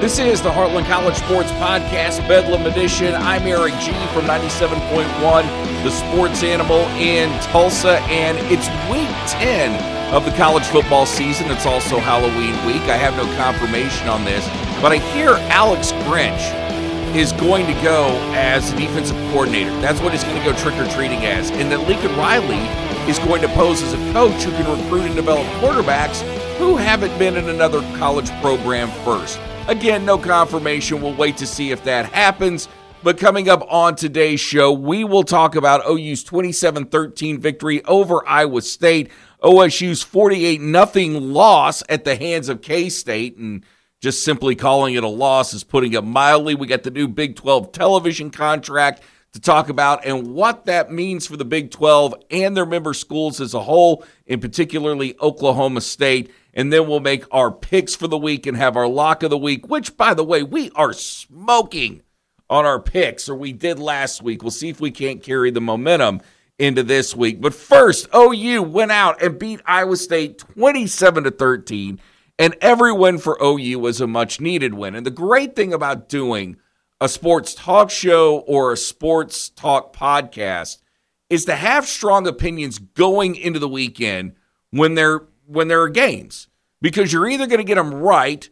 This is the Heartland College Sports Podcast, Bedlam Edition. I'm Erik Gee from 97.1, the sports animal in Tulsa, and it's week 10 of the college football season. It's also Halloween week. I have no confirmation on this, but I hear Alex Grinch is going to go as the defensive coordinator. That's what he's going to go trick or treating as. And that Lincoln Riley is going to pose as a coach who can recruit and develop quarterbacks who haven't been in another college program first. Again, no confirmation. We'll wait to see if that happens. But coming up on today's show, we will talk about OU's 27 13 victory over Iowa State, OSU's 48 0 loss at the hands of K State, and just simply calling it a loss is putting it mildly. We got the new Big 12 television contract to talk about and what that means for the Big 12 and their member schools as a whole, in particularly Oklahoma State and then we'll make our picks for the week and have our lock of the week, which, by the way, we are smoking on our picks, or we did last week. We'll see if we can't carry the momentum into this week. But first, OU went out and beat Iowa State 27 to 13, and every win for OU was a much needed win. And the great thing about doing a sports talk show or a sports talk podcast is to have strong opinions going into the weekend when they're when there are games because you're either going to get them right,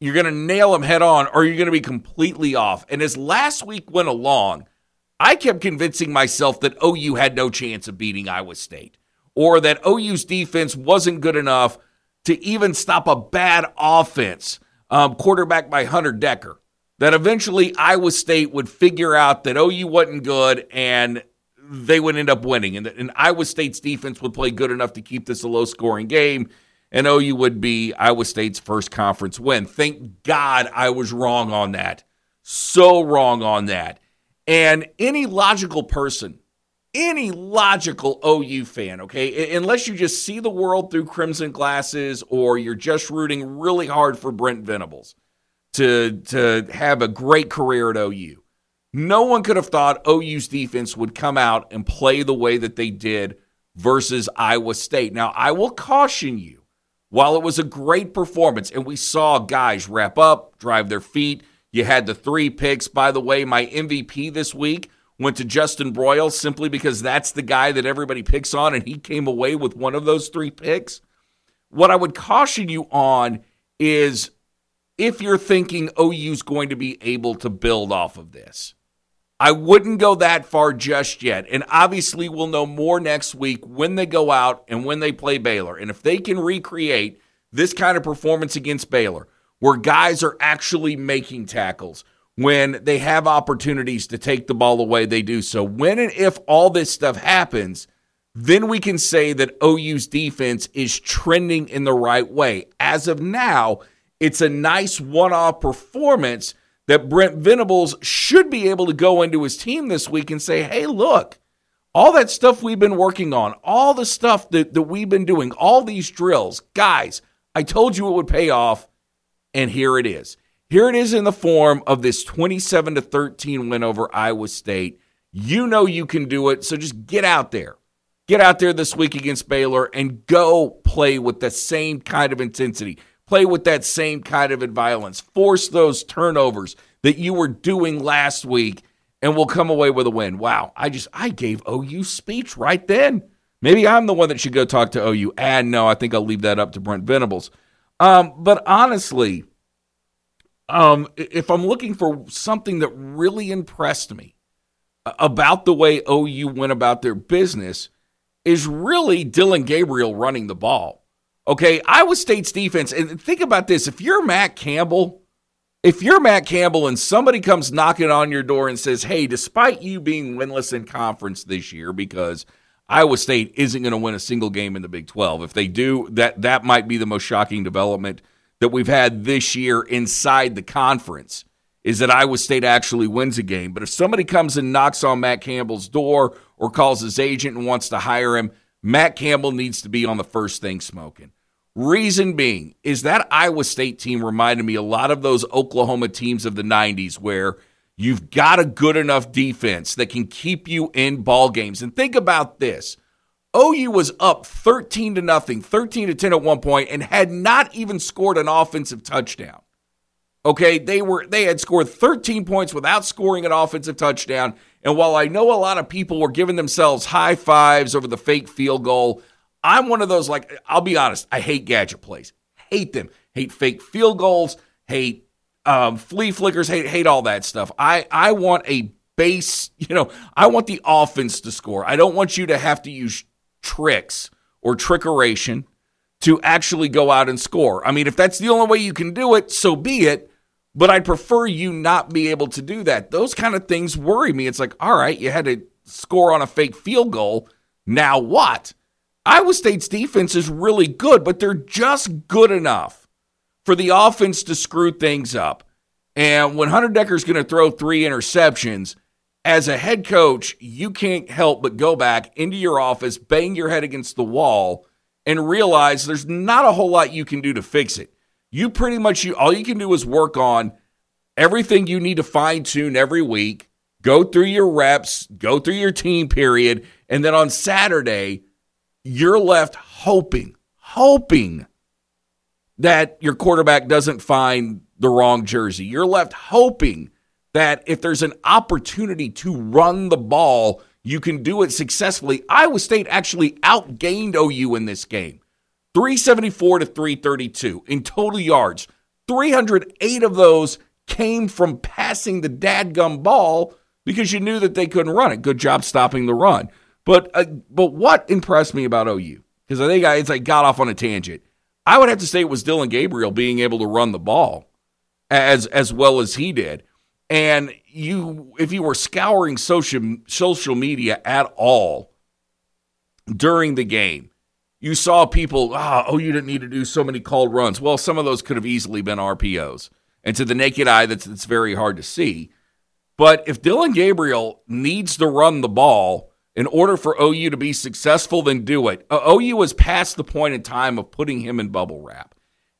you're going to nail them head on, or you're going to be completely off. And as last week went along, I kept convincing myself that OU had no chance of beating Iowa State or that OU's defense wasn't good enough to even stop a bad offense, um, quarterback by Hunter Decker. That eventually Iowa State would figure out that OU wasn't good and they would end up winning. And, and Iowa State's defense would play good enough to keep this a low scoring game. And OU would be Iowa State's first conference win. Thank God I was wrong on that. So wrong on that. And any logical person, any logical OU fan, okay, unless you just see the world through crimson glasses or you're just rooting really hard for Brent Venables to, to have a great career at OU no one could have thought OU's defense would come out and play the way that they did versus Iowa State. Now, I will caution you, while it was a great performance and we saw guys wrap up, drive their feet, you had the three picks. By the way, my MVP this week went to Justin Broiles simply because that's the guy that everybody picks on, and he came away with one of those three picks. What I would caution you on is if you're thinking OU's going to be able to build off of this. I wouldn't go that far just yet. And obviously, we'll know more next week when they go out and when they play Baylor. And if they can recreate this kind of performance against Baylor, where guys are actually making tackles, when they have opportunities to take the ball away, they do so. When and if all this stuff happens, then we can say that OU's defense is trending in the right way. As of now, it's a nice one off performance that Brent Venables should be able to go into his team this week and say, hey, look, all that stuff we've been working on, all the stuff that, that we've been doing, all these drills, guys, I told you it would pay off, and here it is. Here it is in the form of this 27 to 13 win over Iowa State. You know you can do it, so just get out there. Get out there this week against Baylor and go play with the same kind of intensity play with that same kind of violence, force those turnovers that you were doing last week, and we'll come away with a win. Wow, I just I gave OU speech right then. Maybe I'm the one that should go talk to OU. And no, I think I'll leave that up to Brent Venables. Um, but honestly, um, if I'm looking for something that really impressed me about the way OU went about their business, is really Dillon Gabriel running the ball. Okay, Iowa State's defense, and think about this. If you're Matt Campbell, if you're Matt Campbell and somebody comes knocking on your door and says, hey, despite you being winless in conference this year, because Iowa State isn't going to win a single game in the Big 12. If they do, that that might be the most shocking development that we've had this year inside the conference is that Iowa State actually wins a game. But if somebody comes and knocks on Matt Campbell's door or calls his agent and wants to hire him, Matt Campbell needs to be on the first thing smoking. Reason being is that Iowa State team reminded me a lot of those Oklahoma teams of the 90s where you've got a good enough defense that can keep you in ball games. And think about this. OU was up 13 to nothing, 13 to 10 at one point and had not even scored an offensive touchdown. Okay, they were they had scored 13 points without scoring an offensive touchdown. And while I know a lot of people were giving themselves high fives over the fake field goal, I'm one of those like I'll be honest, I hate gadget plays. Hate them. Hate fake field goals, hate um, flea flickers, hate hate all that stuff. I I want a base, you know, I want the offense to score. I don't want you to have to use tricks or trickeration to actually go out and score. I mean, if that's the only way you can do it, so be it but I'd prefer you not be able to do that. Those kind of things worry me. It's like, all right, you had to score on a fake field goal. Now what? Iowa State's defense is really good, but they're just good enough for the offense to screw things up. And when Hunter Decker's going to throw three interceptions, as a head coach, you can't help but go back into your office, bang your head against the wall, and realize there's not a whole lot you can do to fix it you pretty much you all you can do is work on everything you need to fine tune every week. Go through your reps, go through your team period, and then on Saturday, you're left hoping, hoping that your quarterback doesn't find the wrong jersey. You're left hoping that if there's an opportunity to run the ball, you can do it successfully. Iowa State actually outgained OU in this game. 374 to 332 in total yards. 308 of those came from passing the dadgum ball because you knew that they couldn't run it. Good job stopping the run. But uh, but what impressed me about OU because I think I, I got off on a tangent. I would have to say it was Dillon Gabriel being able to run the ball as as well as he did. And you if you were scouring social social media at all during the game, you saw people, ah, oh, you didn't need to do so many called runs. Well, some of those could have easily been RPOs. And to the naked eye, that's, that's very hard to see. But if Dillon Gabriel needs to run the ball in order for OU to be successful, then do it. Uh, OU is past the point in time of putting him in bubble wrap.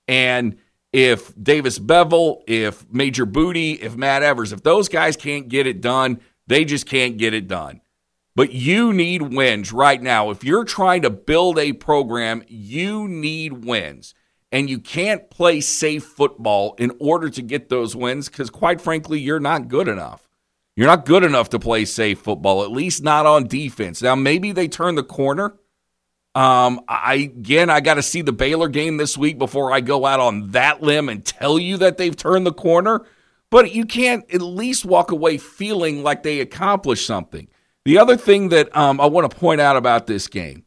And if Davis Beville, if Major Booty, if Matt Evers, if those guys can't get it done, they just can't get it done. But you need wins right now. If you're trying to build a program, you need wins. And you can't play safe football in order to get those wins because, quite frankly, you're not good enough. You're not good enough to play safe football, at least not on defense. Now, maybe they turn the corner. Um, I again, I got to see the Baylor game this week before I go out on that limb and tell you that they've turned the corner. But you can't at least walk away feeling like they accomplished something. The other thing that um, I want to point out about this game,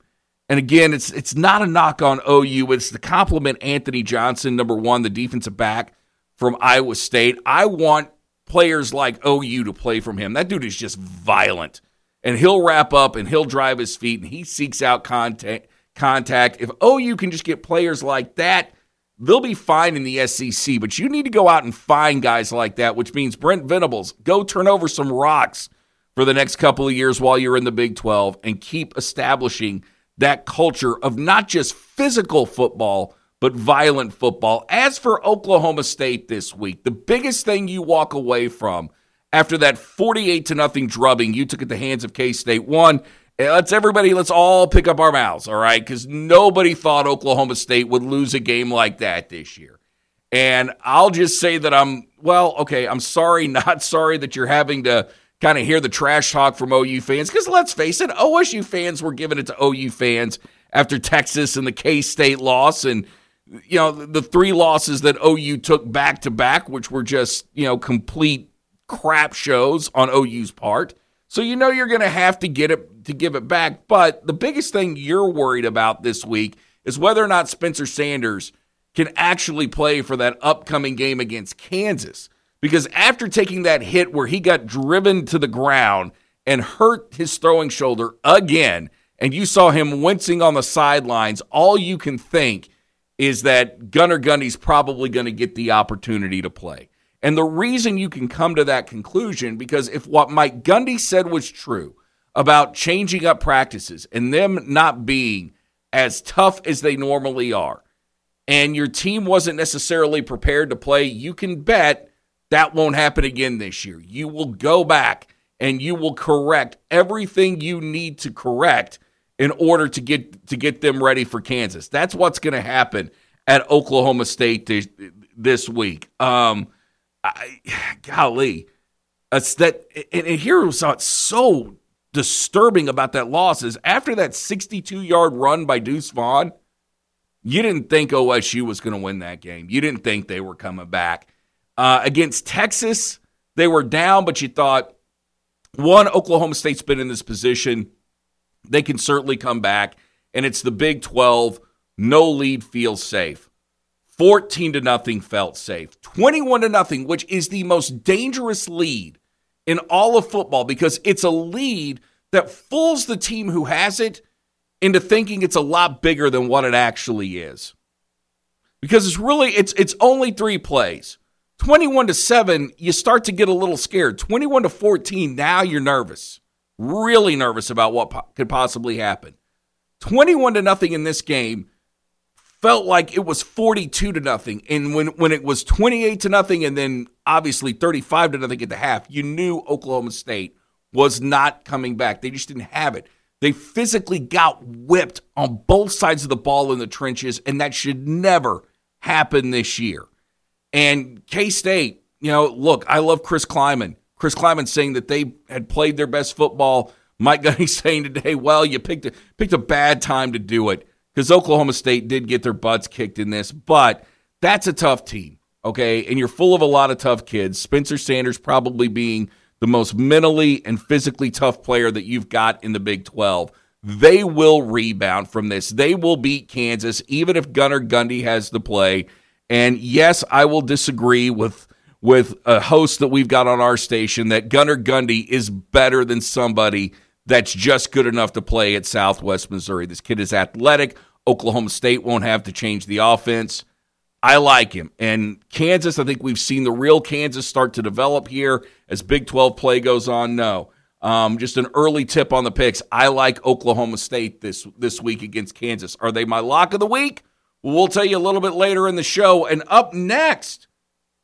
and again, it's it's not a knock on OU. It's the compliment Anthony Johnson, number one, the defensive back from Iowa State. I want players like OU to play from him. That dude is just violent, and he'll wrap up and he'll drive his feet and he seeks out contact. Contact. If OU can just get players like that, they'll be fine in the SEC. But you need to go out and find guys like that, which means Brent Venables, go turn over some rocks for the next couple of years while you're in the Big 12 and keep establishing that culture of not just physical football, but violent football. As for Oklahoma State this week, the biggest thing you walk away from after that 48 to nothing drubbing you took at the hands of K State, one, let's everybody, let's all pick up our mouths, all right? Because nobody thought Oklahoma State would lose a game like that this year. And I'll just say that I'm, well, okay, I'm sorry, not sorry that you're having to kind of hear the trash talk from OU fans. Because let's face it, OSU fans were giving it to OU fans after Texas and the K State loss. And, you know, the three losses that OU took back to back, which were just, you know, complete crap shows on OU's part. So you know you're going to have to get it to give it back. But the biggest thing you're worried about this week is whether or not Spencer Sanders can actually play for that upcoming game against Kansas. Because after taking that hit where he got driven to the ground and hurt his throwing shoulder again, and you saw him wincing on the sidelines, all you can think is that Gunnar Gundy's probably going to get the opportunity to play. And the reason you can come to that conclusion, because if what Mike Gundy said was true about changing up practices and them not being as tough as they normally are, and your team wasn't necessarily prepared to play, you can bet that won't happen again this year. You will go back and you will correct everything you need to correct in order to get to get them ready for Kansas. That's what's going to happen at Oklahoma State this, this week. Um, I, golly, it's that. And, and here was so disturbing about that loss is after that 62 yard run by Deuce Vaughn, you didn't think OSU was going to win that game. You didn't think they were coming back. Uh, against Texas, they were down, but you thought, one, Oklahoma State's been in this position. They can certainly come back. And it's the Big 12. No lead feels safe. 14 to nothing felt safe. 21 to nothing, which is the most dangerous lead in all of football because it's a lead that fools the team who has it into thinking it's a lot bigger than what it actually is. Because it's really it's it's only 3 plays. 21 to 7, you start to get a little scared. 21 to 14, now you're nervous. Really nervous about what po- could possibly happen. 21 to nothing in this game felt like it was 42 to nothing. And when, when it was 28 to nothing and then obviously 35 to nothing at the half, you knew Oklahoma State was not coming back. They just didn't have it. They physically got whipped on both sides of the ball in the trenches, and that should never happen this year. And K State, you know, look, I love Chris Klieman. Chris Klieman saying that they had played their best football. Mike Gundy saying today, well, you picked a, picked a bad time to do it because Oklahoma State did get their butts kicked in this, but that's a tough team, okay? And you're full of a lot of tough kids. Spencer Sanders probably being the most mentally and physically tough player that you've got in the Big 12. They will rebound from this. They will beat Kansas, even if Gunnar Gundy has the play. And yes, I will disagree with with a host that we've got on our station that Gunnar Gundy is better than somebody that's just good enough to play at Southwest Missouri. This kid is athletic. Oklahoma State won't have to change the offense. I like him. And Kansas, I think we've seen the real Kansas start to develop here as Big 12 play goes on. No. Um, just an early tip on the picks. I like Oklahoma State this this week against Kansas. Are they my lock of the week? we'll tell you a little bit later in the show. And up next,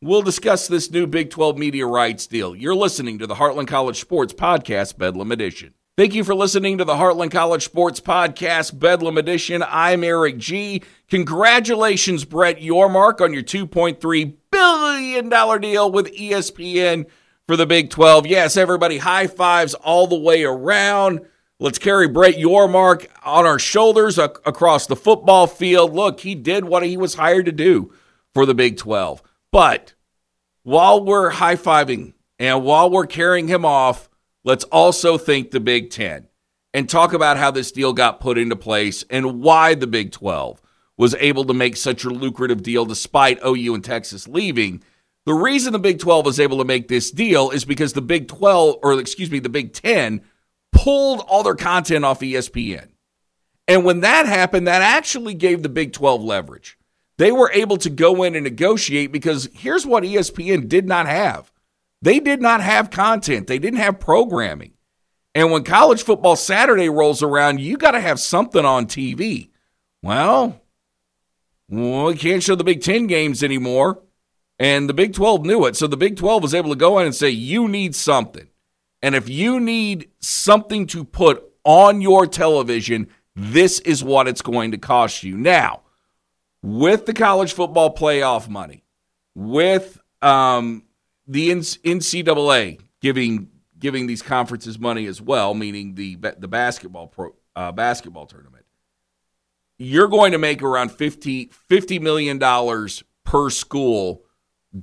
we'll discuss this new Big 12 media rights deal. You're listening to the Heartland College Sports Podcast, Bedlam Edition. Thank you for listening to the Heartland College Sports Podcast, Bedlam Edition. I'm Erik Gee. Congratulations, Brett Yormark, on your $2.3 billion deal with ESPN for the Big 12. Yes, everybody, high fives all the way around. Let's carry Brett Yormark on our shoulders ac- across the football field. Look, he did what he was hired to do for the Big 12. But while we're high fiving and while we're carrying him off, let's also think the Big Ten and talk about how this deal got put into place and why the Big 12 was able to make such a lucrative deal despite OU and Texas leaving. The reason the Big 12 was able to make this deal is because the Big 12, or excuse me, the Big 10 pulled all their content off ESPN. And when that happened, that actually gave the Big 12 leverage. They were able to go in and negotiate because here's what ESPN did not have they did not have content, they didn't have programming. And when college football Saturday rolls around, you got to have something on TV. Well, we can't show the Big Ten games anymore. And the Big 12 knew it. So the Big 12 was able to go in and say, you need something. And if you need something to put on your television, this is what it's going to cost you. Now, with the college football playoff money, with um, the NCAA giving giving these conferences money as well, meaning the the basketball pro, uh, basketball tournament, you're going to make around 50, $50 million per school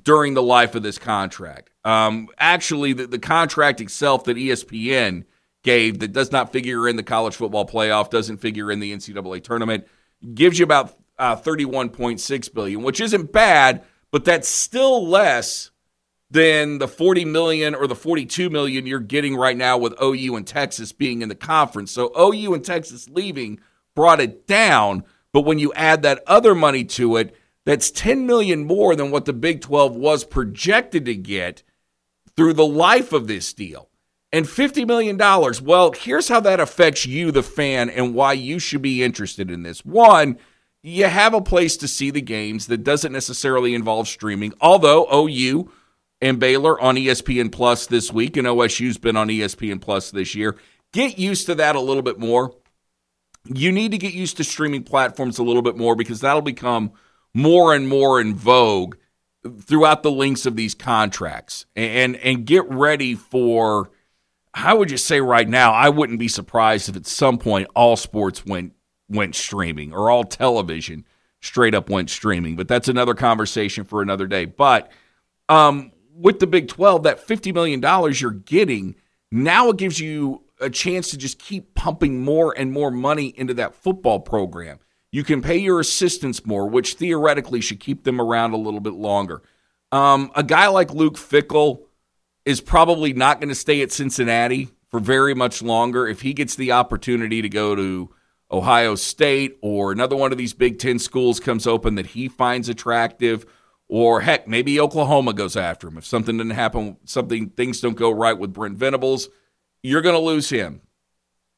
during the life of this contract. Um, actually, the, the contract itself that ESPN gave that does not figure in the college football playoff, doesn't figure in the NCAA tournament, gives you about uh, 31.6 billion, which isn't bad, but that's still less than the 40 million or the 42 million you're getting right now with OU and Texas being in the conference. So OU and Texas leaving brought it down, but when you add that other money to it, that's 10 million more than what the Big 12 was projected to get through the life of this deal. And $50 million, well, here's how that affects you, the fan, and why you should be interested in this. One, you have a place to see the games that doesn't necessarily involve streaming, although OU and Baylor on ESPN Plus this week, and OSU's been on ESPN Plus this year. Get used to that a little bit more. You need to get used to streaming platforms a little bit more because that'll become more and more in vogue throughout the links of these contracts and and get ready for I would just say right now I wouldn't be surprised if at some point all sports went went streaming or all television straight up went streaming but that's another conversation for another day but um, with the Big 12 that 50 million dollars you're getting now it gives you a chance to just keep pumping more and more money into that football program you can pay your assistants more, which theoretically should keep them around a little bit longer. Um, a guy like Luke Fickell is probably not going to stay at Cincinnati for very much longer. If he gets the opportunity to go to Ohio State or another one of these Big Ten schools comes open that he finds attractive, or heck, maybe Oklahoma goes after him. If something didn't happen, something things don't go right with Brent Venables, you're going to lose him.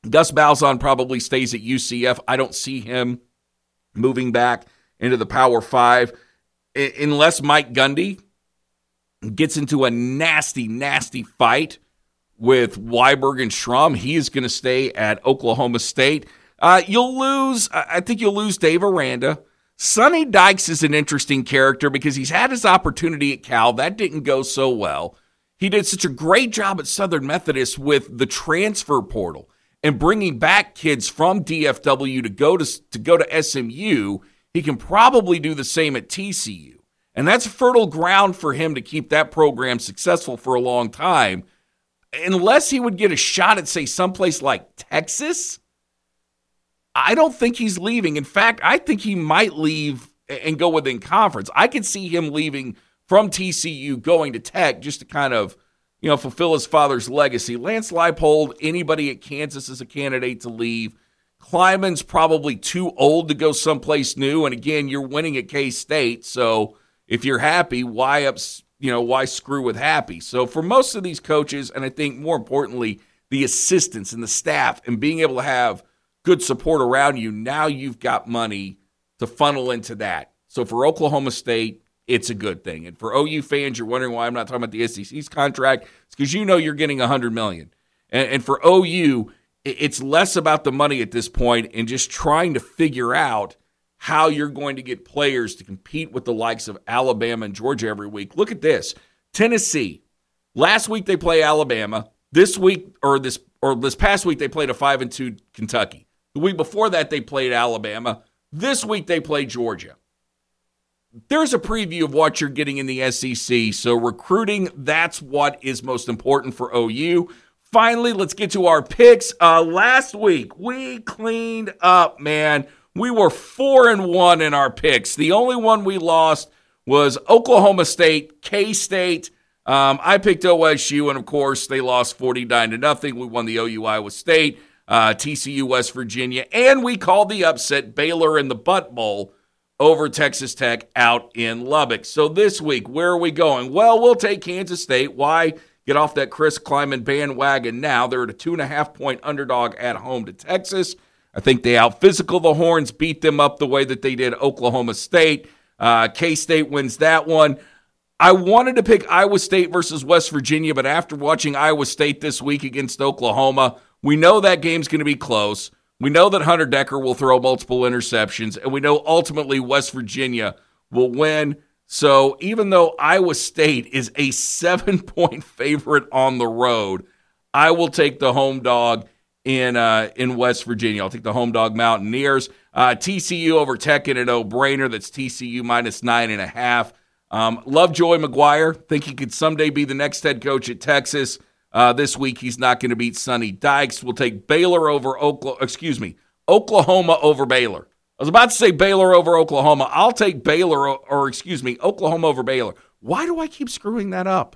Gus Malzahn probably stays at UCF. I don't see him moving back into the Power Five, unless Mike Gundy gets into a nasty, nasty fight with Weiberg and Shrum. He is going to stay at Oklahoma State. Uh, you'll lose, I think you'll lose Dave Aranda. Sonny Dykes is an interesting character because he's had his opportunity at Cal. That didn't go so well. He did such a great job at Southern Methodist with the transfer portal and bringing back kids from DFW to go to to go to SMU, he can probably do the same at TCU. And that's fertile ground for him to keep that program successful for a long time. Unless he would get a shot at say someplace like Texas, I don't think he's leaving. In fact, I think he might leave and go within conference. I could see him leaving from TCU going to Tech just to kind of you know, fulfill his father's legacy. Lance Leipold, anybody at Kansas is a candidate to leave. Klieman's probably too old to go someplace new. And again, you're winning at K State, so if you're happy, why ups, you know, why screw with happy? So for most of these coaches, and I think more importantly, the assistants and the staff, and being able to have good support around you, now you've got money to funnel into that. So for Oklahoma State, it's a good thing. And for OU fans, you're wondering why I'm not talking about the SEC's contract. It's because you know you're getting a hundred million. And, and for OU, it's less about the money at this point and just trying to figure out how you're going to get players to compete with the likes of Alabama and Georgia every week. Look at this. Tennessee. Last week they play Alabama. This week or this or this past week they played a 5 and 2 Kentucky. The week before that they played Alabama. This week they play Georgia there's a preview of what you're getting in the SEC. So, recruiting, that's what is most important for OU. Finally, let's get to our picks. Uh, last week, we cleaned up, man. We were four and one in our picks. The only one we lost was Oklahoma State, K State. Um, I picked OSU, and of course, they lost 49 to nothing. We won the OU Iowa State, uh, TCU West Virginia, and we called the upset Baylor in the Butt Bowl over Texas Tech out in Lubbock. So this week, where are we going? Well, we'll take Kansas State. Why get off that Chris Klieman bandwagon now? They're at a two and a half point underdog at home to Texas. I think they out physical the Horns, beat them up the way that they did Oklahoma State. Uh, K State wins that one. I wanted to pick Iowa State versus West Virginia, but after watching Iowa State this week against Oklahoma, we know that game's going to be close. We know that Hunter Decker will throw multiple interceptions, and we know ultimately West Virginia will win. So even though Iowa State is a seven point favorite on the road, I will take the home dog in uh, in West Virginia. I'll take the home dog Mountaineers. Uh, TCU over Tech in a no brainer. That's TCU minus nine and a half. Um, love Joey McGuire. Think he could someday be the next head coach at Texas. Uh, this week, he's not going to beat Sonny Dykes. We'll take Baylor over Oklahoma. Excuse me, Oklahoma over Baylor. I was about to say Baylor over Oklahoma. I'll take Baylor, or, or excuse me, Oklahoma over Baylor. Why do I keep screwing that up?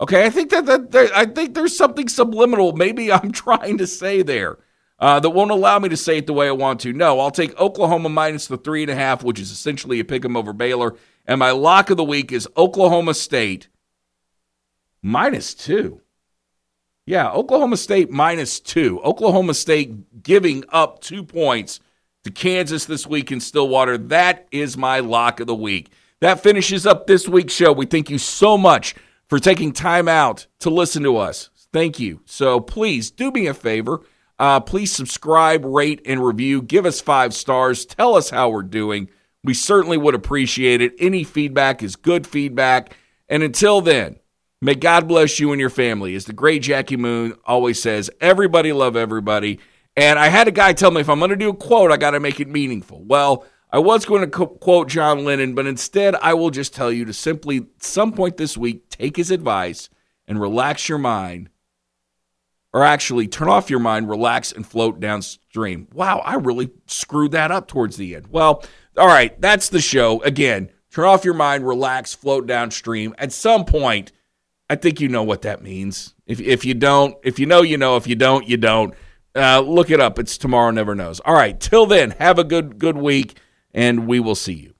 Okay, I think that, that, I think there's something subliminal. Maybe I'm trying to say there uh, that won't allow me to say it the way I want to. No, I'll take Oklahoma minus the three and a half, which is essentially a pick 'em over Baylor. And my lock of the week is Oklahoma State minus two. Yeah, Oklahoma State minus two. Oklahoma State giving up two points to Kansas this week in Stillwater. That is my lock of the week. That finishes up this week's show. We thank you so much for taking time out to listen to us. Thank you. So please do me a favor. Uh, please subscribe, rate, and review. Give us five stars. Tell us how we're doing. We certainly would appreciate it. Any feedback is good feedback. And until then, may God bless you and your family. As the great Jackie Moon always says, everybody love everybody. And I had a guy tell me if I'm going to do a quote, I got to make it meaningful. Well, I was going to co- quote John Lennon, but instead I will just tell you to simply, some point this week, take his advice and relax your mind. Or actually, turn off your mind, relax, and float downstream. Wow, I really screwed that up towards the end. Well, all right, that's the show. Again, turn off your mind, relax, float downstream. At some point, I think you know what that means. If, if you don't, if you know, you know. If you don't, you don't. Uh, look it up. It's tomorrow never knows. All right. Till then, have a good good week, and we will see you.